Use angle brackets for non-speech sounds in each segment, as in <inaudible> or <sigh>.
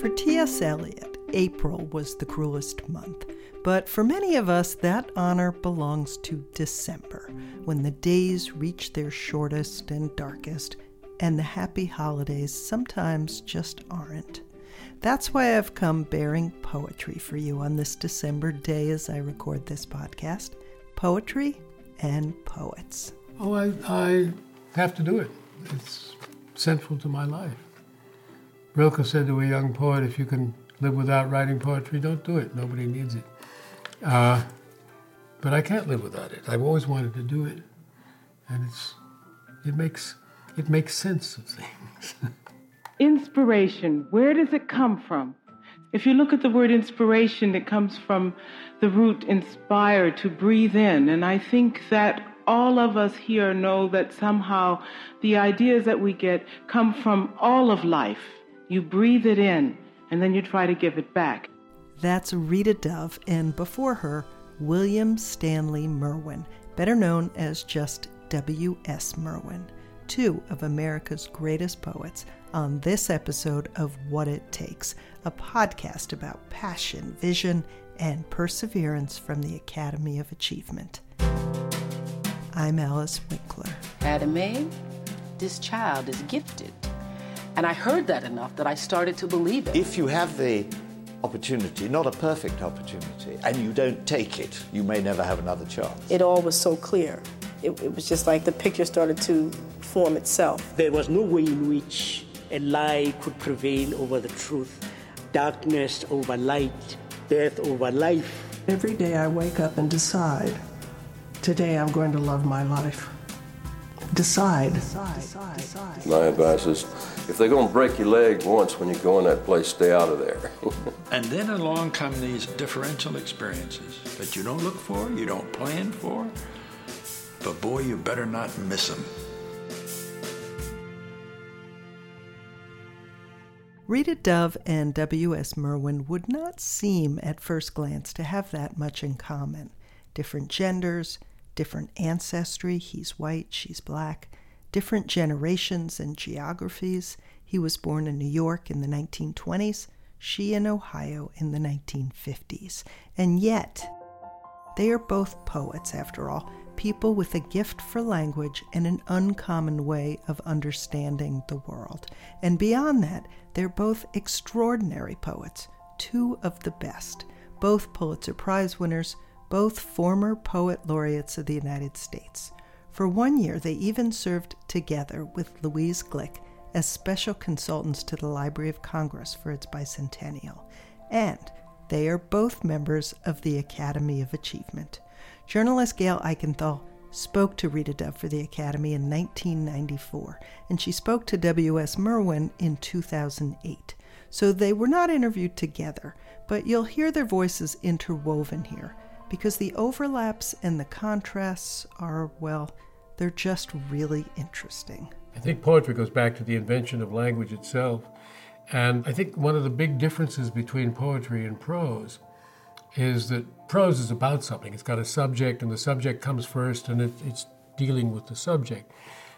For T.S. Eliot, April was the cruelest month. But for many of us, that honor belongs to December, when the days reach their shortest and darkest, and the happy holidays sometimes just aren't. That's why I've come bearing poetry for you on this December day as I record this podcast poetry and poets. Oh, I, I have to do it. It's central to my life. Rilke said to a young poet, if you can live without writing poetry, don't do it. Nobody needs it. Uh, but I can't live without it. I've always wanted to do it. And it's, it makes, it makes sense of things. <laughs> inspiration, where does it come from? If you look at the word inspiration, it comes from the root inspire, to breathe in. And I think that all of us here know that somehow the ideas that we get come from all of life. You breathe it in, and then you try to give it back. That's Rita Dove, and before her, William Stanley Merwin, better known as just W.S. Merwin, two of America's greatest poets, on this episode of What It Takes, a podcast about passion, vision, and perseverance from the Academy of Achievement. I'm Alice Winkler. Adam this child is gifted. And I heard that enough that I started to believe it. If you have the opportunity, not a perfect opportunity, and you don't take it, you may never have another chance. It all was so clear. It, it was just like the picture started to form itself. There was no way in which a lie could prevail over the truth, darkness over light, death over life. Every day I wake up and decide, today I'm going to love my life. Decide. decide. decide. My advice is if they're going to break your leg once when you go in that place, stay out of there. <laughs> and then along come these differential experiences that you don't look for, you don't plan for, but boy, you better not miss them. Rita Dove and W.S. Merwin would not seem at first glance to have that much in common. Different genders, different ancestry, he's white, she's black, different generations and geographies. He was born in New York in the 1920s, she in Ohio in the 1950s. And yet, they are both poets, after all, people with a gift for language and an uncommon way of understanding the world. And beyond that, they're both extraordinary poets, two of the best, both Pulitzer Prize winners, both former poet laureates of the United States. For one year, they even served together with Louise Glück as special consultants to the Library of Congress for its bicentennial. And they are both members of the Academy of Achievement. Journalist Gail Eichenthal spoke to Rita Dove for the Academy in 1994, and she spoke to W.S. Merwin in 2008. So they were not interviewed together, but you'll hear their voices interwoven here because the overlaps and the contrasts are, well, they're just really interesting. I think poetry goes back to the invention of language itself. And I think one of the big differences between poetry and prose is that prose is about something. It's got a subject, and the subject comes first, and it, it's dealing with the subject.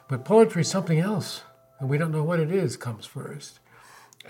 But poetry is something else, and we don't know what it is comes first.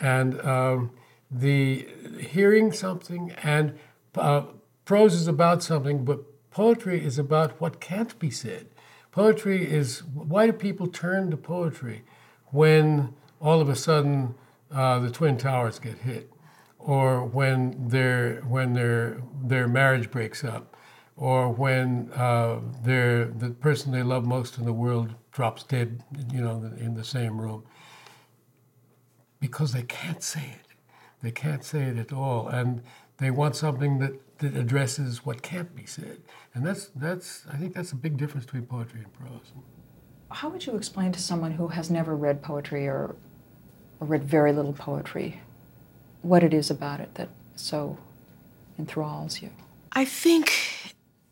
And um, the hearing something, and uh, prose is about something, but poetry is about what can't be said. Poetry is why do people turn to poetry when all of a sudden uh, the Twin Towers get hit? or when their when their their marriage breaks up, or when uh, their the person they love most in the world drops dead, you know, in the same room, because they can't say it, they can't say it at all, and they want something that that addresses what can't be said, and that's that's I think that's a big difference between poetry and prose. How would you explain to someone who has never read poetry or, or read very little poetry what it is about it that so enthralls you? I think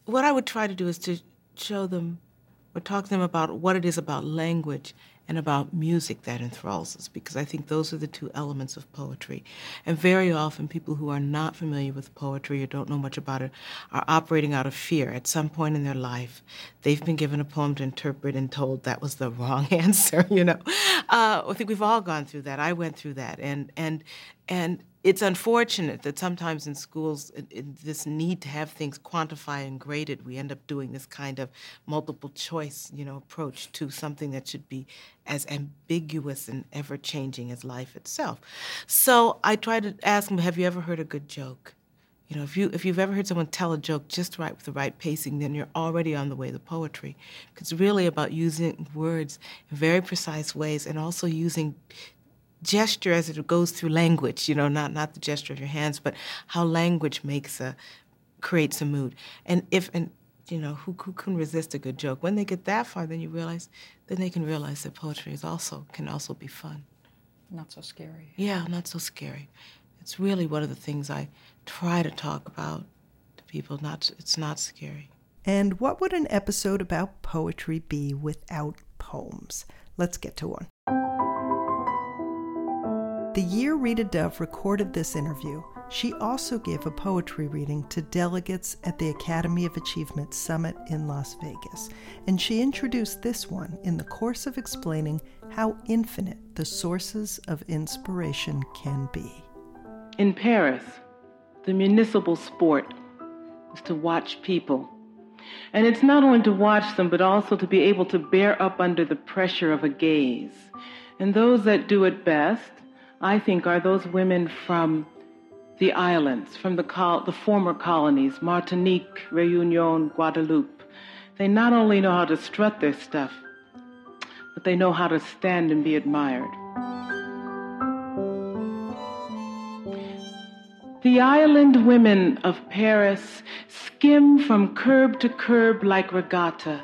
what I would try to do is to show them or talk to them about what it is about language and about music that enthralls us, because I think those are the two elements of poetry. And very often, people who are not familiar with poetry or don't know much about it are operating out of fear. At some point in their life, they've been given a poem to interpret and told that was the <laughs> wrong answer, you know. uh, I think we've all gone through that. I went through that, and and and it's unfortunate that sometimes in schools, in, in this need to have things quantified and graded, we end up doing this kind of multiple choice, you know, approach to something that should be as ambiguous and ever changing as life itself. So I try to ask them, "Have you ever heard a good joke?" You know, if you if you've ever heard someone tell a joke just right with the right pacing, then you're already on the way to poetry. It's really about using words in very precise ways and also using gesture as it goes through language, you know, not, not the gesture of your hands, but how language makes a, creates a mood. And if, and, you know, who, who can resist a good joke? When they get that far, then you realize, then they can realize that poetry is also, can also be fun. Not so scary. Yeah, not so scary. It's really one of the things I try to talk about to people. Not, it's not scary. And what would an episode about poetry be without poems? Let's get to one. The year Rita Dove recorded this interview, she also gave a poetry reading to delegates at the Academy of Achievement Summit in Las Vegas, and she introduced this one in the course of explaining how infinite the sources of inspiration can be. In Paris, the municipal sport is to watch people. And it's not only to watch them, but also to be able to bear up under the pressure of a gaze. And those that do it best I think, are those women from the islands, from the, col- the former colonies, Martinique, Reunion, Guadeloupe. They not only know how to strut their stuff, but they know how to stand and be admired. The island women of Paris skim from curb to curb like regatta,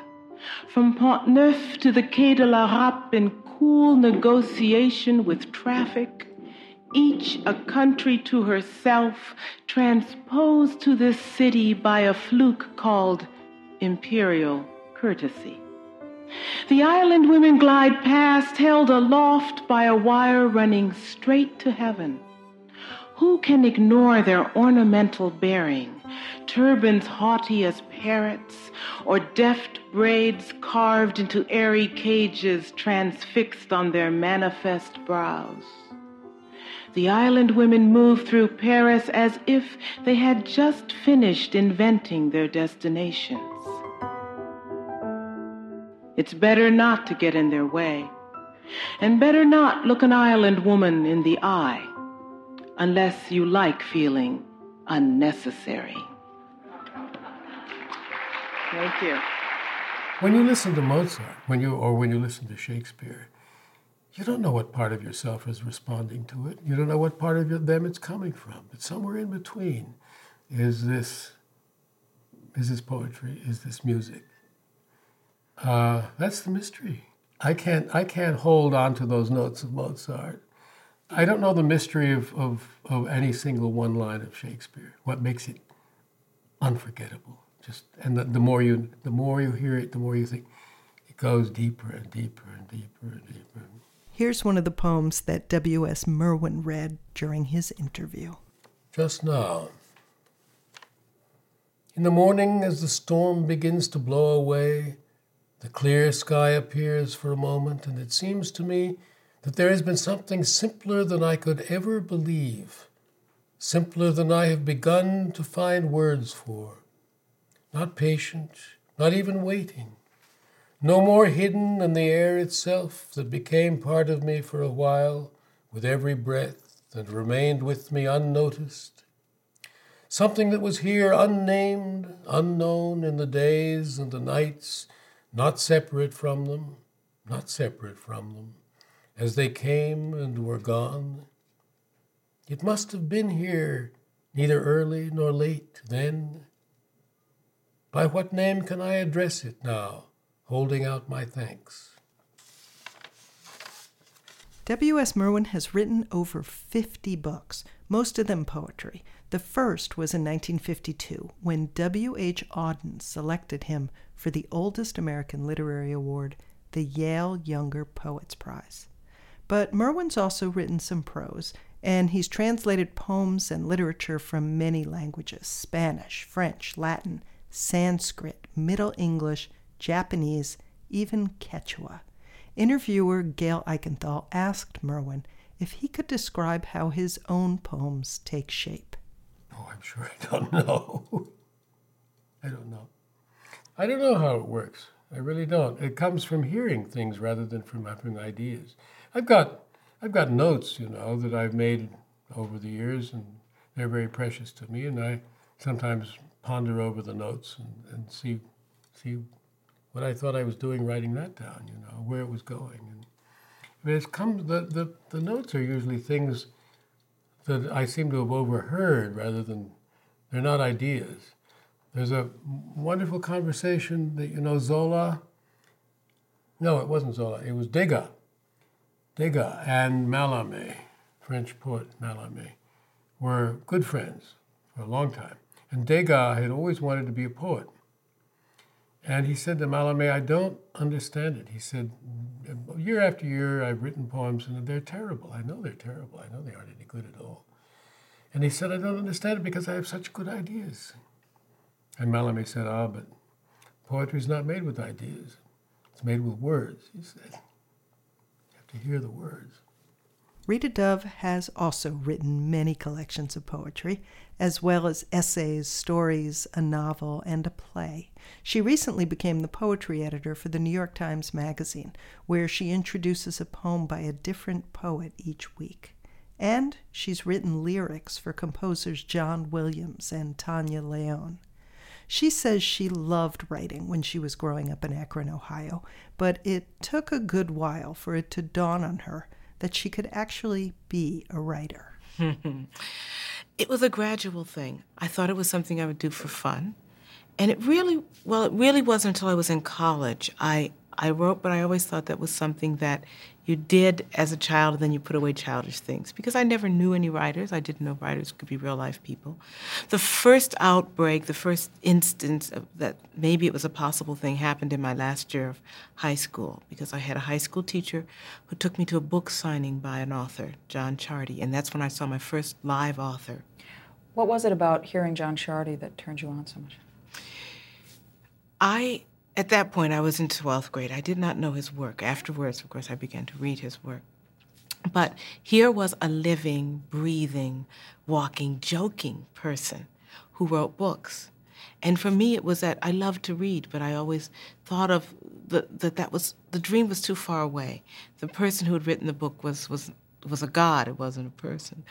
from Pont Neuf to the Quai de la Rapée in cool negotiation with traffic, each a country to herself, transposed to this city by a fluke called imperial courtesy. The island women glide past, held aloft by a wire running straight to heaven. Who can ignore their ornamental bearing, turbans haughty as parrots, or deft braids carved into airy cages transfixed on their manifest brows? The island women move through Paris as if they had just finished inventing their destinations. It's better not to get in their way, and better not look an island woman in the eye, unless you like feeling unnecessary. Thank you. When you listen to Mozart, when you or when you listen to Shakespeare, you don't know what part of yourself is responding to it. You don't know what part of them it's coming from. But somewhere in between is this is this poetry, is this music. Uh, that's the mystery. I can't I can't hold on to those notes of Mozart. I don't know the mystery of, of, of any single one line of Shakespeare. What makes it unforgettable? Just and the, the more you the more you hear it, the more you think it goes deeper and deeper and deeper and deeper. Here's one of the poems that W.S. Merwin read during his interview. Just now. In the morning, as the storm begins to blow away, the clear sky appears for a moment, and it seems to me that there has been something simpler than I could ever believe, simpler than I have begun to find words for. Not patient, not even waiting no more hidden than the air itself that became part of me for a while with every breath and remained with me unnoticed. Something that was here unnamed, unknown in the days and the nights, not separate from them, not separate from them, as they came and were gone. It must have been here, neither early nor late then. By what name can I address it now? holding out my thanks. W.S. Merwin has written over 50 books, most of them poetry. The first was in 1952 when W.H. Auden selected him for the oldest American literary award, the Yale Younger Poets Prize. But Merwin's also written some prose, and he's translated poems and literature from many languages Spanish, French, Latin, Sanskrit, Middle English, Japanese, even Quechua. Interviewer Gail Eichenthal asked Merwin if he could describe how his own poems take shape. Oh, I'm sure I don't <laughs> know. I don't know. I don't know how it works. I really don't. It comes from hearing things rather than from having ideas. I've got I've got notes, you know, that I've made over the years, and they're very precious to me. And I sometimes ponder over the notes and, and see see what I thought I was doing writing that down, you know, where it was going. And I mean, it's come the, the, the notes are usually things that I seem to have overheard rather than they're not ideas. There's a wonderful conversation that you know Zola. No, it wasn't Zola. It was Degas. Degas and Mallarmé, French poet Mallarmé, were good friends for a long time. And Degas had always wanted to be a poet. And he said to Mallarmé, I don't understand it. He said, year after year, I've written poems and they're terrible. I know they're terrible. I know they aren't any good at all. And he said, I don't understand it because I have such good ideas. And Mallarmé said, Ah, but poetry is not made with ideas. It's made with words, he said. You have to hear the words. Rita Dove has also written many collections of poetry, as well as essays, stories, a novel, and a play. She recently became the poetry editor for the New York Times Magazine, where she introduces a poem by a different poet each week. And she's written lyrics for composers John Williams and Tania León. She says she loved writing when she was growing up in Akron, Ohio, but it took a good while for it to dawn on her that she could actually be a writer. <laughs> it was a gradual thing. I thought it was something I would do for fun. And it really, well, it really wasn't until I was in college. I, I wrote, but I always thought that was something that you did as a child and then you put away childish things because I never knew any writers. I didn't know writers could be real life people. The first outbreak, the first instance of that maybe it was a possible thing happened in my last year of high school because I had a high school teacher who took me to a book signing by an author, John Ciardi, and that's when I saw my first live author. What was it about hearing John Ciardi that turned you on so much? I at that point, I was in 12th grade. I did not know his work. Afterwards, of course, I began to read his work. But here was a living, breathing, walking, joking person who wrote books. And for me, it was that I loved to read, but I always thought of the, that that was the dream was too far away. The person who had written the book was was was a god. It wasn't a person.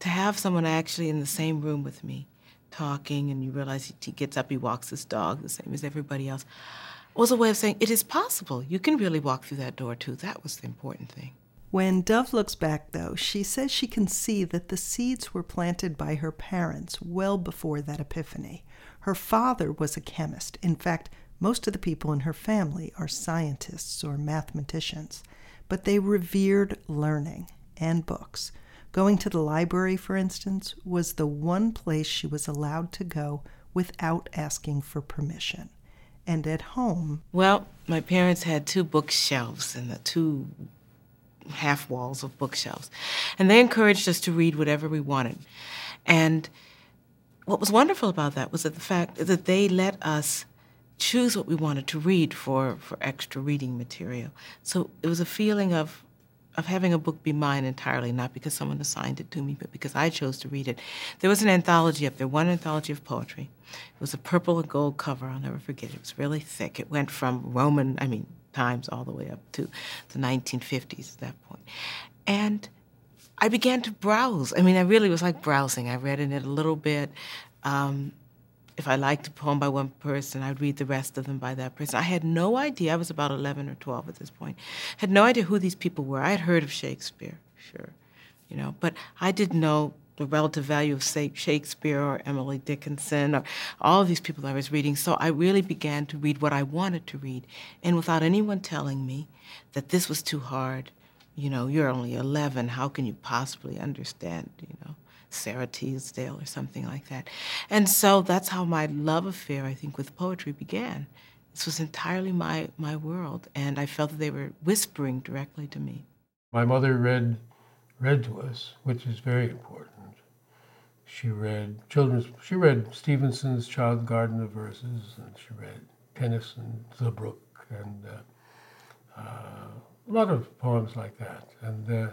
To have someone actually in the same room with me, talking, and you realize he gets up, he walks his dog the same as everybody else, was a way of saying it is possible. You can really walk through that door too. That was the important thing. When Dove looks back, though, she says she can see that the seeds were planted by her parents well before that epiphany. Her father was a chemist. In fact, most of the people in her family are scientists or mathematicians, but they revered learning and books. Going to the library, for instance, was the one place she was allowed to go without asking for permission. And at home. Well, my parents had two bookshelves and the two half walls of bookshelves. And they encouraged us to read whatever we wanted. And what was wonderful about that was that the fact that they let us choose what we wanted to read for, for extra reading material. So it was a feeling of of having a book be mine entirely, not because someone assigned it to me, but because I chose to read it. There was an anthology up there, one anthology of poetry. It was a purple and gold cover. I'll never forget it. Was really thick. It went from Roman, I mean, times all the way up to the 1950s at that point. And I began to browse. I mean, I really was like browsing. I read in it a little bit. Um, if I liked a poem by one person, I'd read the rest of them by that person. I had no idea. I was about 11 or 12 at this point. Had no idea who these people were. I had heard of Shakespeare, sure, you know, but I didn't know the relative value of say Shakespeare or Emily Dickinson or all of these people I was reading. So I really began to read what I wanted to read, and without anyone telling me that this was too hard. You know, you're only 11. How can you possibly understand? You know. Sara Teasdale or something like that. And so that's how my love affair, I think, with poetry began. This was entirely my, my world, and I felt that they were whispering directly to me. My mother read read to us, which is very important. She read children's. She read Stevenson's Child Garden of Verses, and she read Tennyson, The Brook, and uh, uh, a lot of poems like that. And uh,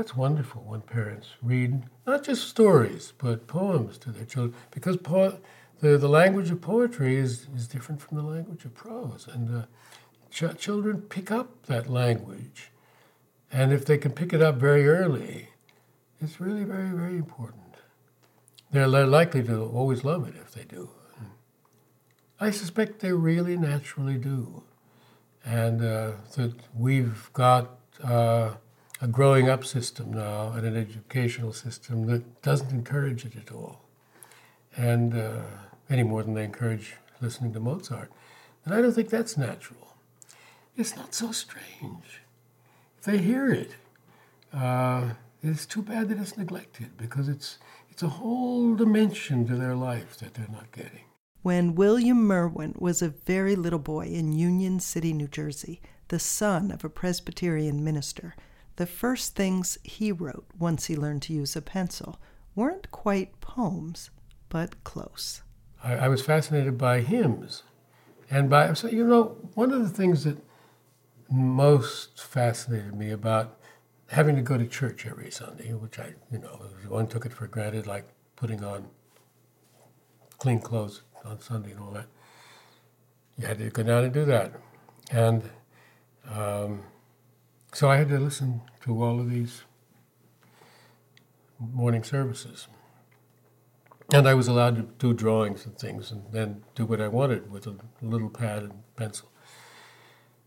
that's wonderful when parents read not just stories, but poems to their children, because po- the, the language of poetry is, is different from the language of prose. And uh, ch- children pick up that language. And if they can pick it up very early, it's really very, very important. They're likely to always love it if they do. I suspect they really naturally do. And uh, that we've got uh, a growing up system now and an educational system that doesn't encourage it at all. And uh, any more than they encourage listening to Mozart. And I don't think that's natural. It's not so strange. If they hear it, uh, it's too bad that it's neglected because it's, it's a whole dimension to their life that they're not getting. When William Merwin was a very little boy in Union City, New Jersey, the son of a Presbyterian minister, the first things he wrote once he learned to use a pencil weren't quite poems, but close. I, I was fascinated by hymns. And by, so, you know, one of the things that most fascinated me about having to go to church every Sunday, which I, you know, one took it for granted, like putting on clean clothes on Sunday and all that. You had to go down and do that. And um, so I had to listen to all of these morning services. And I was allowed to do drawings and things and then do what I wanted with a little pad and pencil.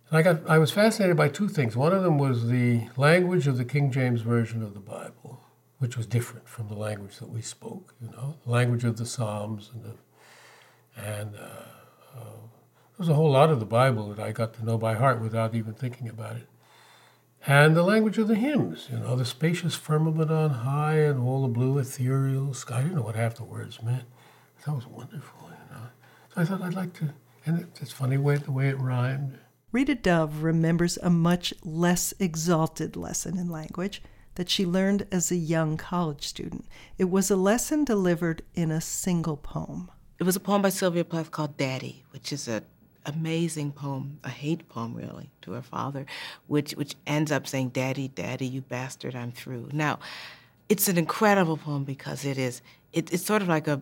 And I got I was fascinated by two things. One of them was the language of the King James Version of the Bible, which was different from the language that we spoke, you know, the language of the Psalms and the and uh, uh, there's a whole lot of the Bible that I got to know by heart without even thinking about it. And the language of the hymns, you know, the spacious firmament on high and all the blue ethereal sky. I didn't know what half the words meant. That was wonderful, you know. So I thought I'd like to, and it's funny way, the way it rhymed. Rita Dove remembers a much less exalted lesson in language that she learned as a young college student. It was a lesson delivered in a single poem. It was a poem by Sylvia Plath called Daddy, which is an amazing poem, a hate poem really, to her father, which which ends up saying, Daddy, Daddy, you bastard, I'm through. Now, it's an incredible poem because it is it, it's sort of like a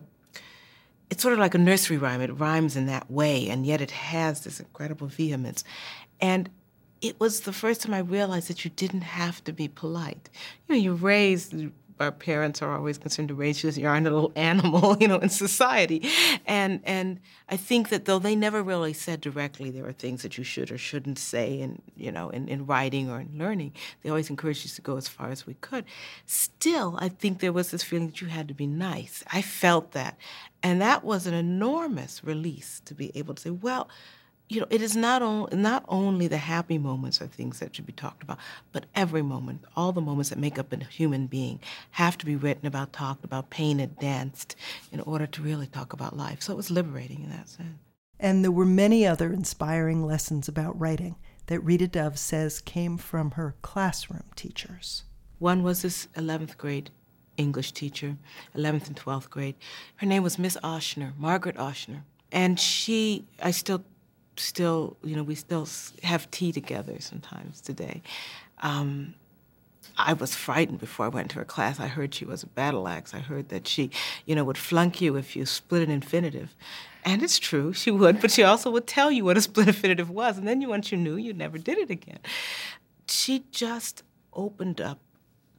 it's sort of like a nursery rhyme. It rhymes in that way, and yet it has this incredible vehemence. And it was the first time I realized that you didn't have to be polite. You know, you're raised our parents are always concerned to raise you as you're a little <laughs> animal, you know, in society. And and I think that though they never really said directly there are things that you should or shouldn't say in, you know, in, in writing or in learning, they always encouraged us to go as far as we could. Still, I think there was this feeling that you had to be nice. I felt that. And that was an enormous release to be able to say, well, you know, it is not, on, not only the happy moments are things that should be talked about, but every moment, all the moments that make up a human being have to be written about, talked about, painted, danced, in order to really talk about life. So it was liberating in that sense. And there were many other inspiring lessons about writing that Rita Dove says came from her classroom teachers. One was this 11th grade English teacher, 11th and 12th grade. Her name was Miss Oechsner, Margaret Oechsner. And she, I still still, you know, we still have tea together sometimes today. Um, I was frightened before I went to her class. I heard she was a battle axe. I heard that she, you know, would flunk you if you split an infinitive. And it's true, she would, but she also would tell you what a <laughs> split infinitive was. And then once you knew, you never did it again. She just opened up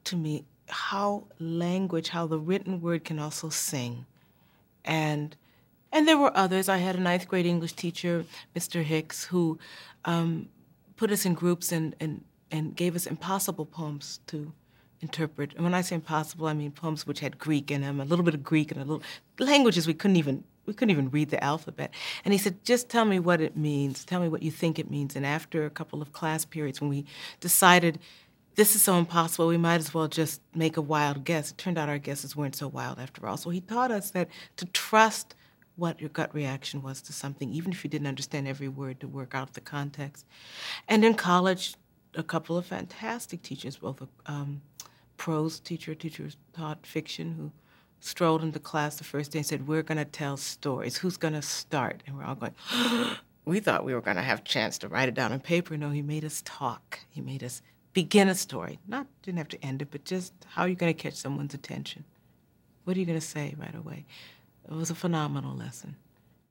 to me how language, how the written word can also sing. And and there were others. I had a ninth grade English teacher, Mr. Hicks, who um, put us in groups and, and, and gave us impossible poems to interpret. And when I say impossible, I mean poems which had Greek in them, a little bit of Greek and a little languages we couldn't even we couldn't even read the alphabet. And he said, just tell me what it means. Tell me what you think it means. And after a couple of class periods, when we decided this is so impossible, we might as well just make a wild guess. It turned out our guesses weren't so wild after all. So he taught us that to trust what your gut reaction was to something, even if you didn't understand every word to work out the context. And in college, a couple of fantastic teachers, both a um, prose teacher, teacher who taught fiction, who strolled into class the first day and said, We're going to tell stories. Who's going to start? And we're all going, <gasps> we thought we were going to have a chance to write it down on paper. No, he made us talk. He made us begin a story. Not didn't have to end it, but just how are you going to catch someone's attention? What are you going to say right away? It was a phenomenal lesson.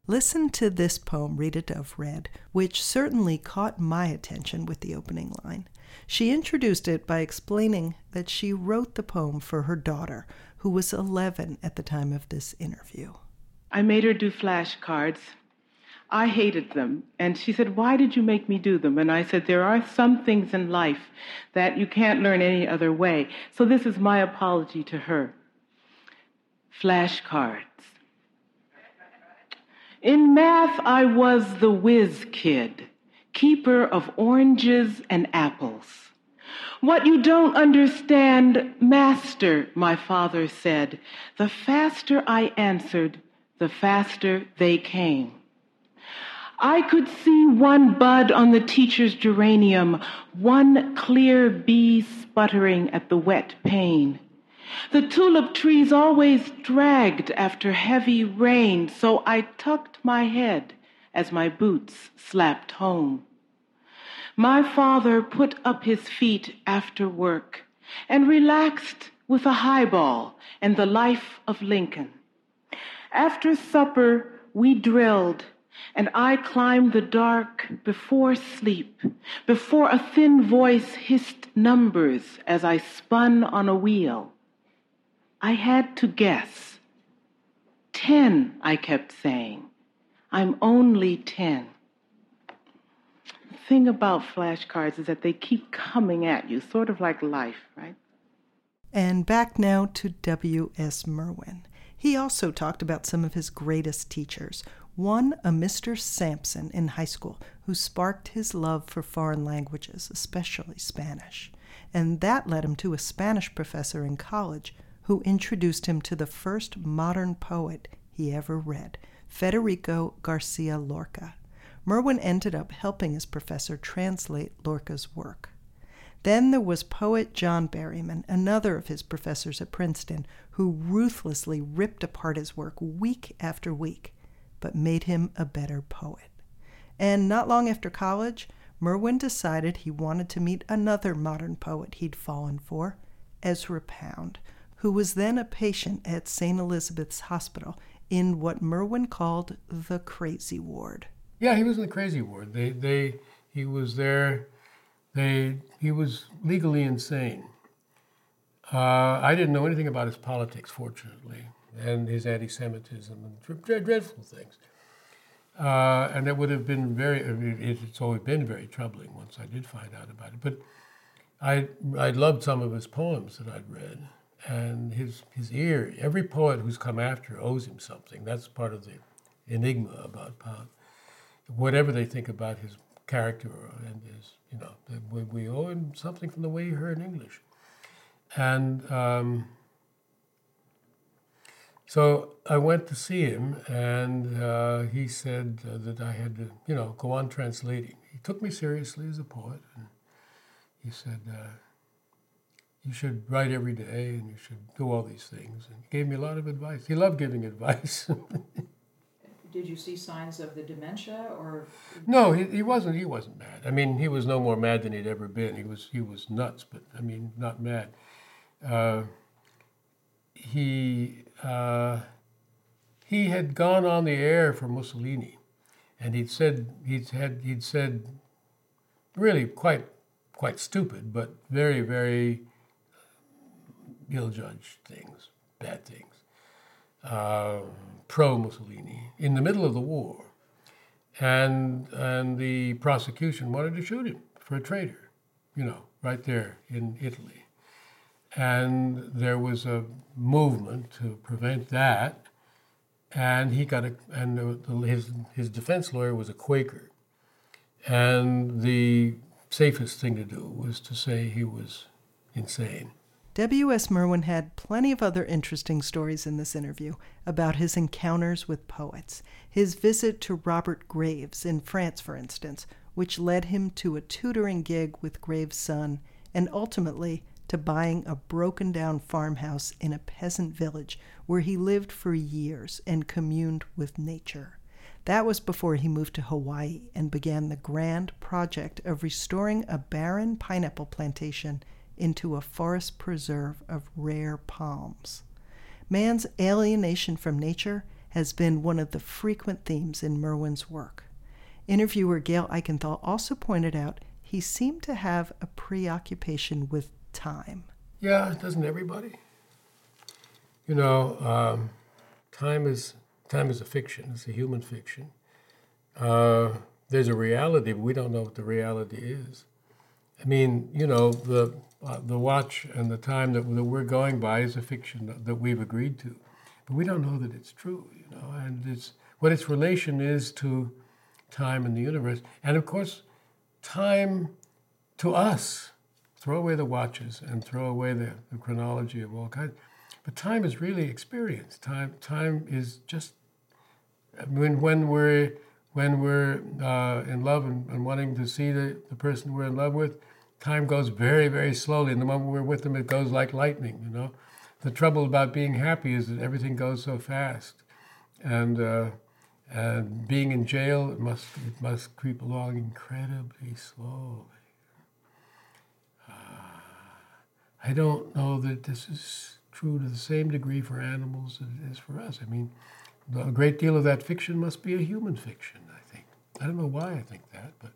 Listen to this poem Rita Dove read, which certainly caught my attention with the opening line. She introduced it by explaining that she wrote the poem for her daughter, who was 11 at the time of this interview. I made her do flashcards. I hated them. And she said, Why did you make me do them? And I said, There are some things in life that you can't learn any other way. So this is my apology to her. Flashcards. In math, I was the whiz kid, keeper of oranges and apples. What you don't understand, master, my father said. The faster I answered, the faster they came. I could see one bud on the teacher's geranium, one clear bee sputtering at the wet pane. The tulip trees always dragged after heavy rain, so I tucked my head as my boots slapped home. My father put up his feet after work and relaxed with a highball and the life of Lincoln. After supper, we drilled, and I climbed the dark before sleep, before a thin voice hissed numbers as I spun on a wheel. I had to guess. Ten, I kept saying. I'm only ten. The thing about flashcards is that they keep coming at you, sort of like life, right? And back now to W.S. Merwin. He also talked about some of his greatest teachers. One, a Mr. Sampson in high school, who sparked his love for foreign languages, especially Spanish. And that led him to a Spanish professor in college who introduced him to the first modern poet he ever read, Federico Garcia Lorca. Merwin ended up helping his professor translate Lorca's work. Then there was poet John Berryman, another of his professors at Princeton, who ruthlessly ripped apart his work week after week, but made him a better poet. And not long after college, Merwin decided he wanted to meet another modern poet he'd fallen for, Ezra Pound, who was then a patient at St. Elizabeth's Hospital in what Merwin called the crazy ward. Yeah, he was in the crazy ward. They, they, he was there. They, he was legally insane. Uh, I didn't know anything about his politics, fortunately, and his anti-Semitism and dreadful things. Uh, and it would have been very, it's always been very troubling once I did find out about it. But I, I loved some of his poems that I'd read and his his ear. Every poet who's come after owes him something. That's part of the enigma about Pound. Whatever they think about his character and his, you know, we, we owe him something from the way he heard English. And um, so I went to see him, and uh, he said uh, that I had to, you know, go on translating. He took me seriously as a poet, and he said. Uh, you should write every day and you should do all these things. And he gave me a lot of advice. He loved giving <laughs> advice. Did you see signs of the dementia or? No, he, he wasn't. He wasn't mad. I mean, he was no more mad than he'd ever been. He was he was nuts, but I mean, not mad. Uh, he uh, he had gone on the air for Mussolini, and he'd said he'd had he'd said really quite quite stupid, but very very ill-judged things, bad things, uh, pro-Mussolini in the middle of the war, and and the prosecution wanted to shoot him for a traitor, you know, right there in Italy, and there was a movement to prevent that, and he got a and his his defense lawyer was a Quaker, and the safest thing to do was to say he was insane W.S. Merwin had plenty of other interesting stories in this interview about his encounters with poets. His visit to Robert Graves in France, for instance, which led him to a tutoring gig with Graves' son and ultimately to buying a broken down farmhouse in a peasant village where he lived for years and communed with nature. That was before he moved to Hawaii and began the grand project of restoring a barren pineapple plantation into a forest preserve of rare palms. Man's alienation from nature has been one of the frequent themes in Merwin's work. Interviewer Gail Eichenthal also pointed out he seemed to have a preoccupation with time. Yeah, doesn't everybody? You know, um, time is time is a fiction. It's a human fiction. Uh, there's a reality, but we don't know what the reality is. I mean, you know, the uh, the watch and the time that, that we're going by is a fiction that, that we've agreed to, but we don't know that it's true. You know, and it's what its relation is to time in the universe, and of course, time to us. Throw away the watches and throw away the, the chronology of all kinds. But time is really experience. Time, time is just when when we're when we're uh, in love and, and, wanting to see the, the person we're in love with, time goes very very slowly. And the moment we're with them, it goes like lightning. You know, the trouble about being happy is that everything goes so fast, and uh, and being in jail, it must it must creep along incredibly slowly. Uh, I don't know that this is true to the same degree for animals as it is for us. I mean, a great deal of that fiction must be a human fiction, I don't know why I think that, but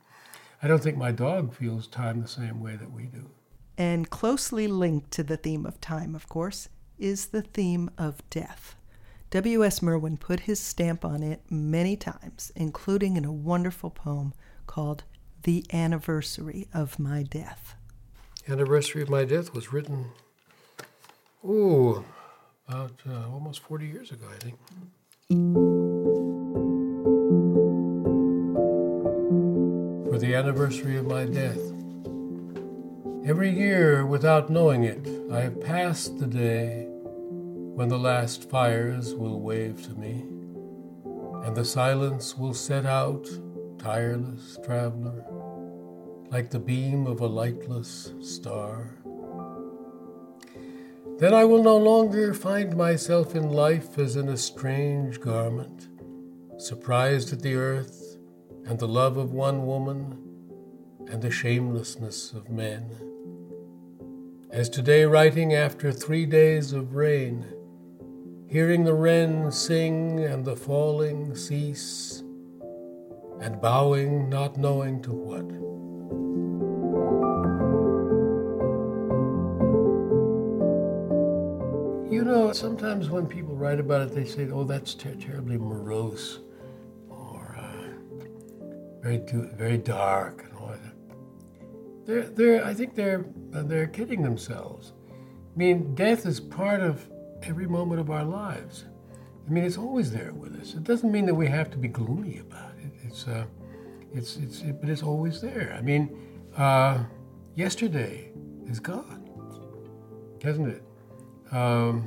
I don't think my dog feels time the same way that we do. And closely linked to the theme of time, of course, is the theme of death. W.S. Merwin put his stamp on it many times, including in a wonderful poem called The Anniversary of My Death. Anniversary of My Death was written Ooh, about uh, almost 40 years ago, I think. Anniversary of my death. Every year, without knowing it, I have passed the day when the last fires will wave to me, and the silence will set out, tireless traveler, like the beam of a lightless star. Then I will no longer find myself in life as in a strange garment, surprised at the earth and the love of one woman and the shamelessness of men. As today, writing after three days of rain, hearing the wren sing and the falling cease, and bowing, not knowing to what. You know, sometimes when people write about it, they say, "Oh, that's ter- terribly morose, or uh, very very dark," and all that. They're, they're, I think they're they're kidding themselves. I mean, death is part of every moment of our lives. I mean, it's always there with us. It doesn't mean that we have to be gloomy about it. It's, uh, it's, it's, it, but it's always there. I mean, uh, yesterday is gone, hasn't it? Um,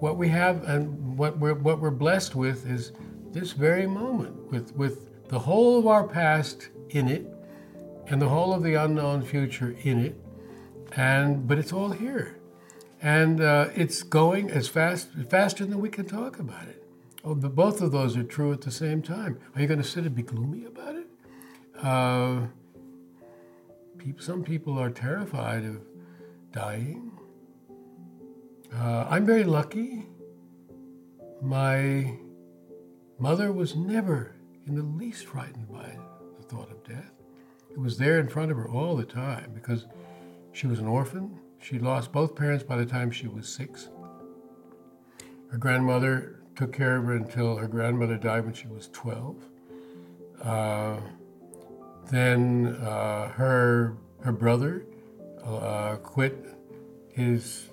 what we have and what we're, what we're blessed with is this very moment with, with the whole of our past in it and the whole of the unknown future in it. And, but it's all here. And uh, it's going as fast, faster than we can talk about it. Oh, but both of those are true at the same time. Are you going to sit and be gloomy about it? Uh, people, some people are terrified of dying. Uh, I'm very lucky. My mother was never in the least frightened by the thought of death. It was there in front of her all the time because she was an orphan. She lost both parents by the time she was six. Her grandmother took care of her until her grandmother died when she was 12. Uh, then uh, her, her brother uh, quit his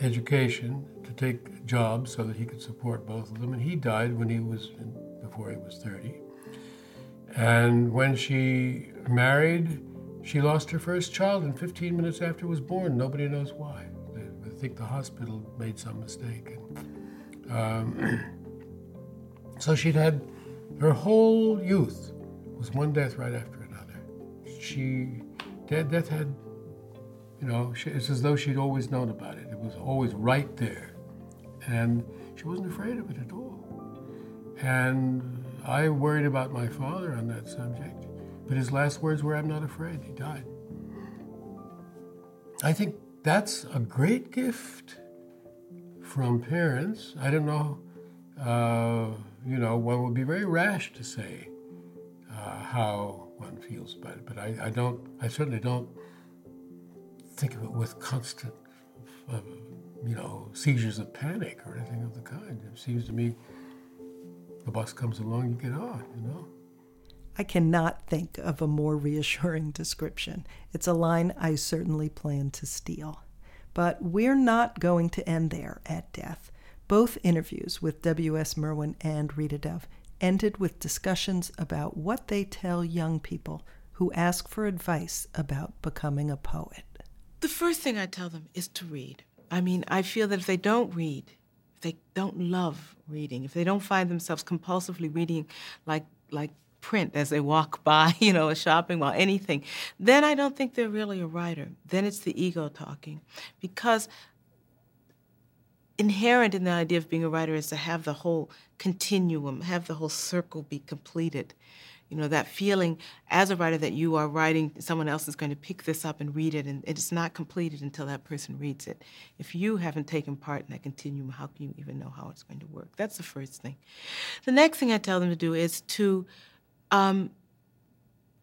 education to take jobs so that he could support both of them. And he died when he was before he was 30. And when she married, she lost her first child, and 15 minutes after was born, nobody knows why. I think the hospital made some mistake. And, um, <clears throat> so she'd had her whole youth was one death right after another. She, death had you know, she, it's as though she'd always known about it. It was always right there. And she wasn't afraid of it at all. And I worried about my father on that subject, but his last words were, I'm not afraid. He died. I think that's a great gift from parents. I don't know, uh, you know, one would be very rash to say uh, how one feels about it, but I, I, don't, I certainly don't think of it with constant, uh, you know, seizures of panic or anything of the kind. It seems to me the bus comes along, you get on, you know. I cannot think of a more reassuring description. It's a line I certainly plan to steal. But we're not going to end there at death. Both interviews with W.S. Merwin and Rita Dove ended with discussions about what they tell young people who ask for advice about becoming a poet. The first thing I tell them is to read. I mean, I feel that if they don't read, if they don't love reading, if they don't find themselves compulsively reading like like print as they walk <laughs> by, you know, a shopping mall, anything, then I don't think they're really a writer. Then it's the ego talking. Because inherent in the idea of being a writer is to have the whole continuum, have the whole circle be completed. You know, that feeling as a writer that you are writing, someone else is going to pick this up and read it, and it's not completed until that person reads it. If you haven't taken part in that continuum, how can you even know how it's going to work? That's the first thing. The next thing I tell them to do is to um,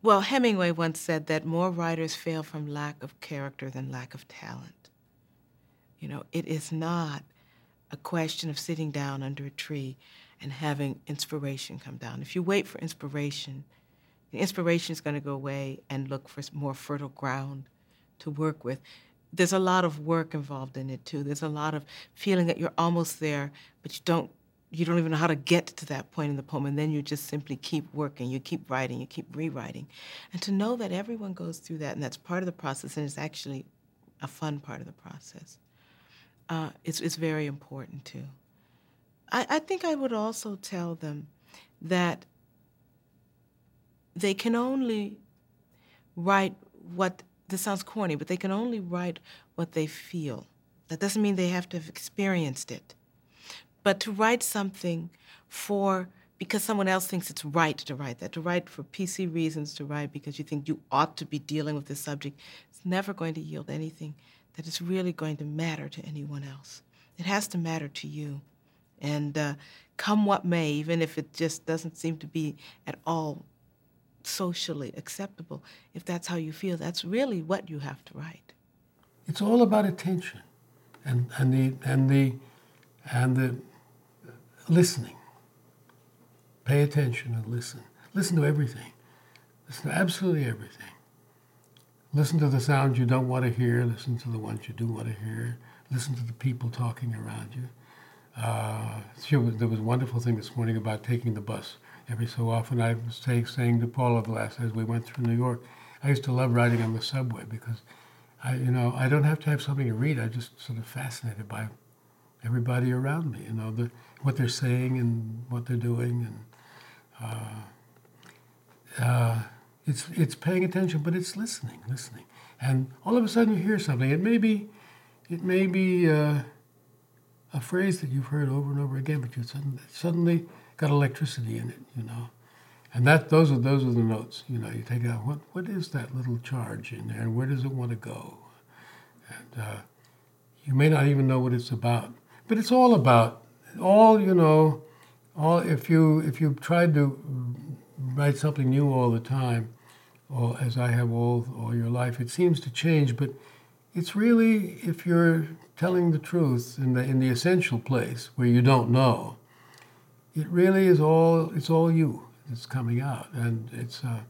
well, Hemingway once said that more writers fail from lack of character than lack of talent. You know, it is not a question of sitting down under a tree and having inspiration come down. If you wait for inspiration, the inspiration is going to go away and look for more fertile ground to work with. There's a lot of work involved in it too. There's a lot of feeling that you're almost there, but you don't you don't even know how to get to that point in the poem, and then you just simply keep working, you keep writing, you keep rewriting. And to know that everyone goes through that, and that's part of the process, and it's actually a fun part of the process, uh, it's, it's very important too. I, I think I would also tell them that they can only write what, this sounds corny, but they can only write what they feel. That doesn't mean they have to have experienced it but to write something for because someone else thinks it's right to write that, to write for PC reasons, to write because you think you ought to be dealing with this subject, it's never going to yield anything that is really going to matter to anyone else. It has to matter to you. And uh, come what may, even if it just doesn't seem to be at all socially acceptable, if that's how you feel, that's really what you have to write. It's all about attention and, and the and the and the listening. Pay attention and listen. Listen to everything. Listen to absolutely everything. Listen to the sounds you don't want to hear. Listen to the ones you do want to hear. Listen to the people talking around you. Uh, there was a wonderful thing this morning about taking the bus. Every so often, I was say, saying to Paula the last as we went through New York, I used to love riding on the subway because, I, you know, I don't have to have something to read. I'm just sort of fascinated by everybody around me. You know, the, what they're saying and what they're doing, and uh, uh, it's it's paying attention, but it's listening, listening, and all of a sudden you hear something. It may be, it may be uh, a phrase that you've heard over and over again, but you suddenly, got electricity in it. You know. And that those are those are the notes. You know, you take out what what is that little charge in there, and where does it want to go? And uh, you may not even know what it's about, but it's all about all you know. All if you if you tried to write something new all the time, or as I have all all your life, it seems to change. But it's really if you're telling the truth in the in the essential place where you don't know. It really is all it's all you that's coming out, and it's uh,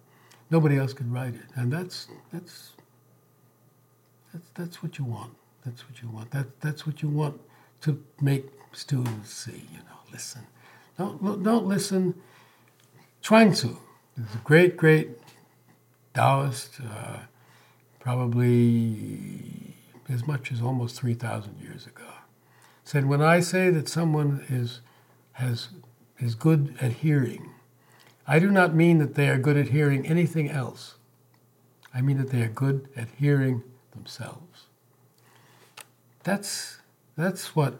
nobody else can write it, and that's that's that's that's what you want. That's what you want. That that's what you want to make students see, you know, listen. Don't, don't listen. Chuang Tzu is a great, great Taoist, uh, probably as much as almost 3,000 years ago. Said, when I say that someone is, has, is good at hearing, I do not mean that they are good at hearing anything else. I mean that they are good at hearing themselves. That's that's what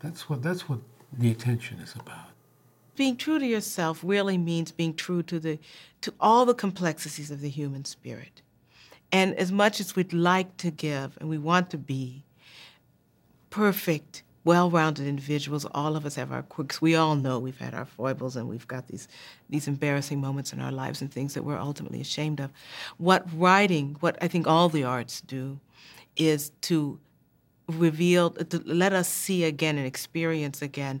that's what that's what the attention is about. being true to yourself really means being true to the to all the complexities of the human spirit. And as much as we'd like to give and we want to be perfect, well-rounded individuals, all of us have our quirks. We all know we've had our foibles and we've got these these embarrassing moments in our lives and things that we're ultimately ashamed of. What writing, what I think all the arts do, is to reveal, to let us see again and experience again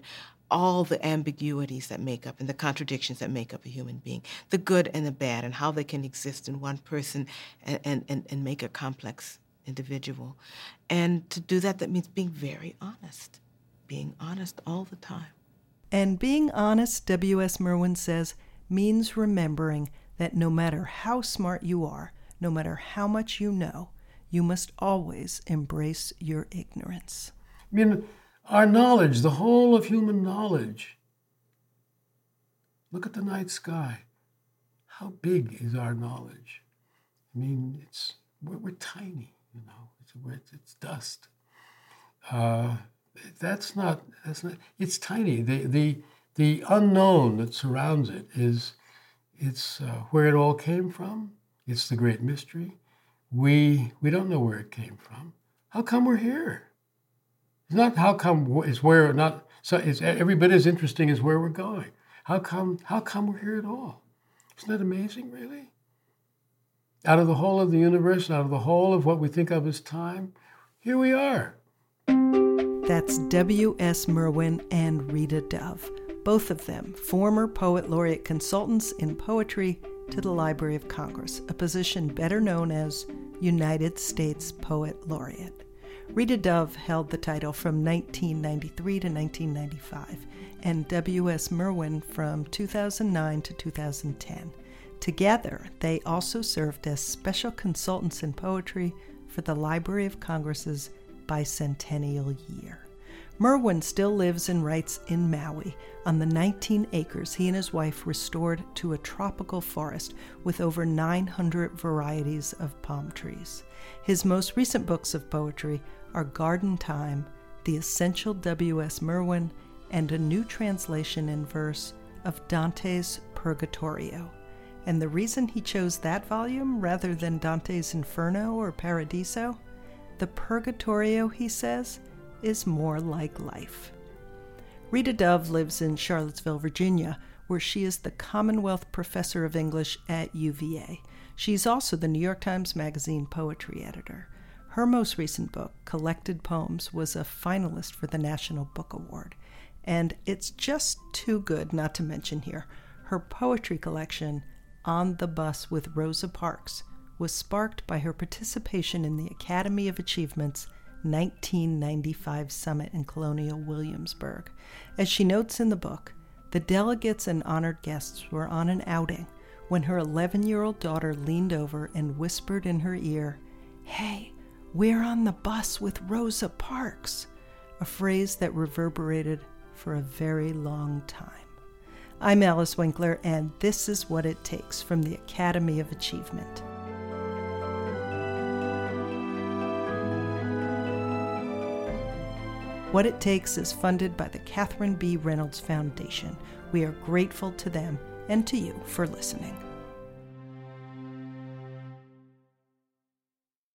all the ambiguities that make up and the contradictions that make up a human being, the good and the bad, and how they can exist in one person and, and, and make a complex individual. And to do that, that means being very honest, being honest all the time. And being honest, W.S. Merwin says, means remembering that no matter how smart you are, no matter how much you know, you must always embrace your ignorance. I mean, our knowledge, the whole of human knowledge. Look at the night sky. How big is our knowledge? I mean, it's we're, we're tiny, you know. It's, it's dust. Uh, that's not. That's not. It's tiny. The the the unknown that surrounds it is. It's uh, where it all came from. It's the great mystery. We we don't know where it came from. How come we're here? Not how come it's where not so it's every bit as interesting as where we're going. How come how come we're here at all? Isn't that amazing, really? Out of the whole of the universe, out of the whole of what we think of as time, here we are. That's W.S. Merwin and Rita Dove, both of them former Poet Laureate consultants in poetry to the Library of Congress, a position better known as United States Poet Laureate. Rita Dove held the title from 1993 to 1995, and W.S. Merwin from 2009 to 2010. Together, they also served as special consultants in poetry for the Library of Congress's bicentennial year. Merwin still lives and writes in Maui on the 19 acres he and his wife restored to a tropical forest with over 900 varieties of palm trees. His most recent books of poetry are Garden Time, The Essential W.S. Merwin, and a new translation in verse of Dante's Purgatorio. And the reason he chose that volume rather than Dante's Inferno or Paradiso? The Purgatorio, he says, is more like life. Rita Dove lives in Charlottesville, Virginia, where she is the Commonwealth Professor of English at UVA. She's also the New York Times Magazine poetry editor. Her most recent book, Collected Poems, was a finalist for the National Book Award. And it's just too good not to mention here. Her poetry collection, On the Bus with Rosa Parks, was sparked by her participation in the Academy of Achievement's 1995 summit in Colonial Williamsburg. As she notes in the book, the delegates and honored guests were on an outing when her 11 year old daughter leaned over and whispered in her ear, Hey, we're on the bus with Rosa Parks, a phrase that reverberated for a very long time. I'm Alice Winkler, and this is what it takes from the Academy of Achievement. What It Takes is funded by the Catherine B. Reynolds Foundation. We are grateful to them and to you for listening.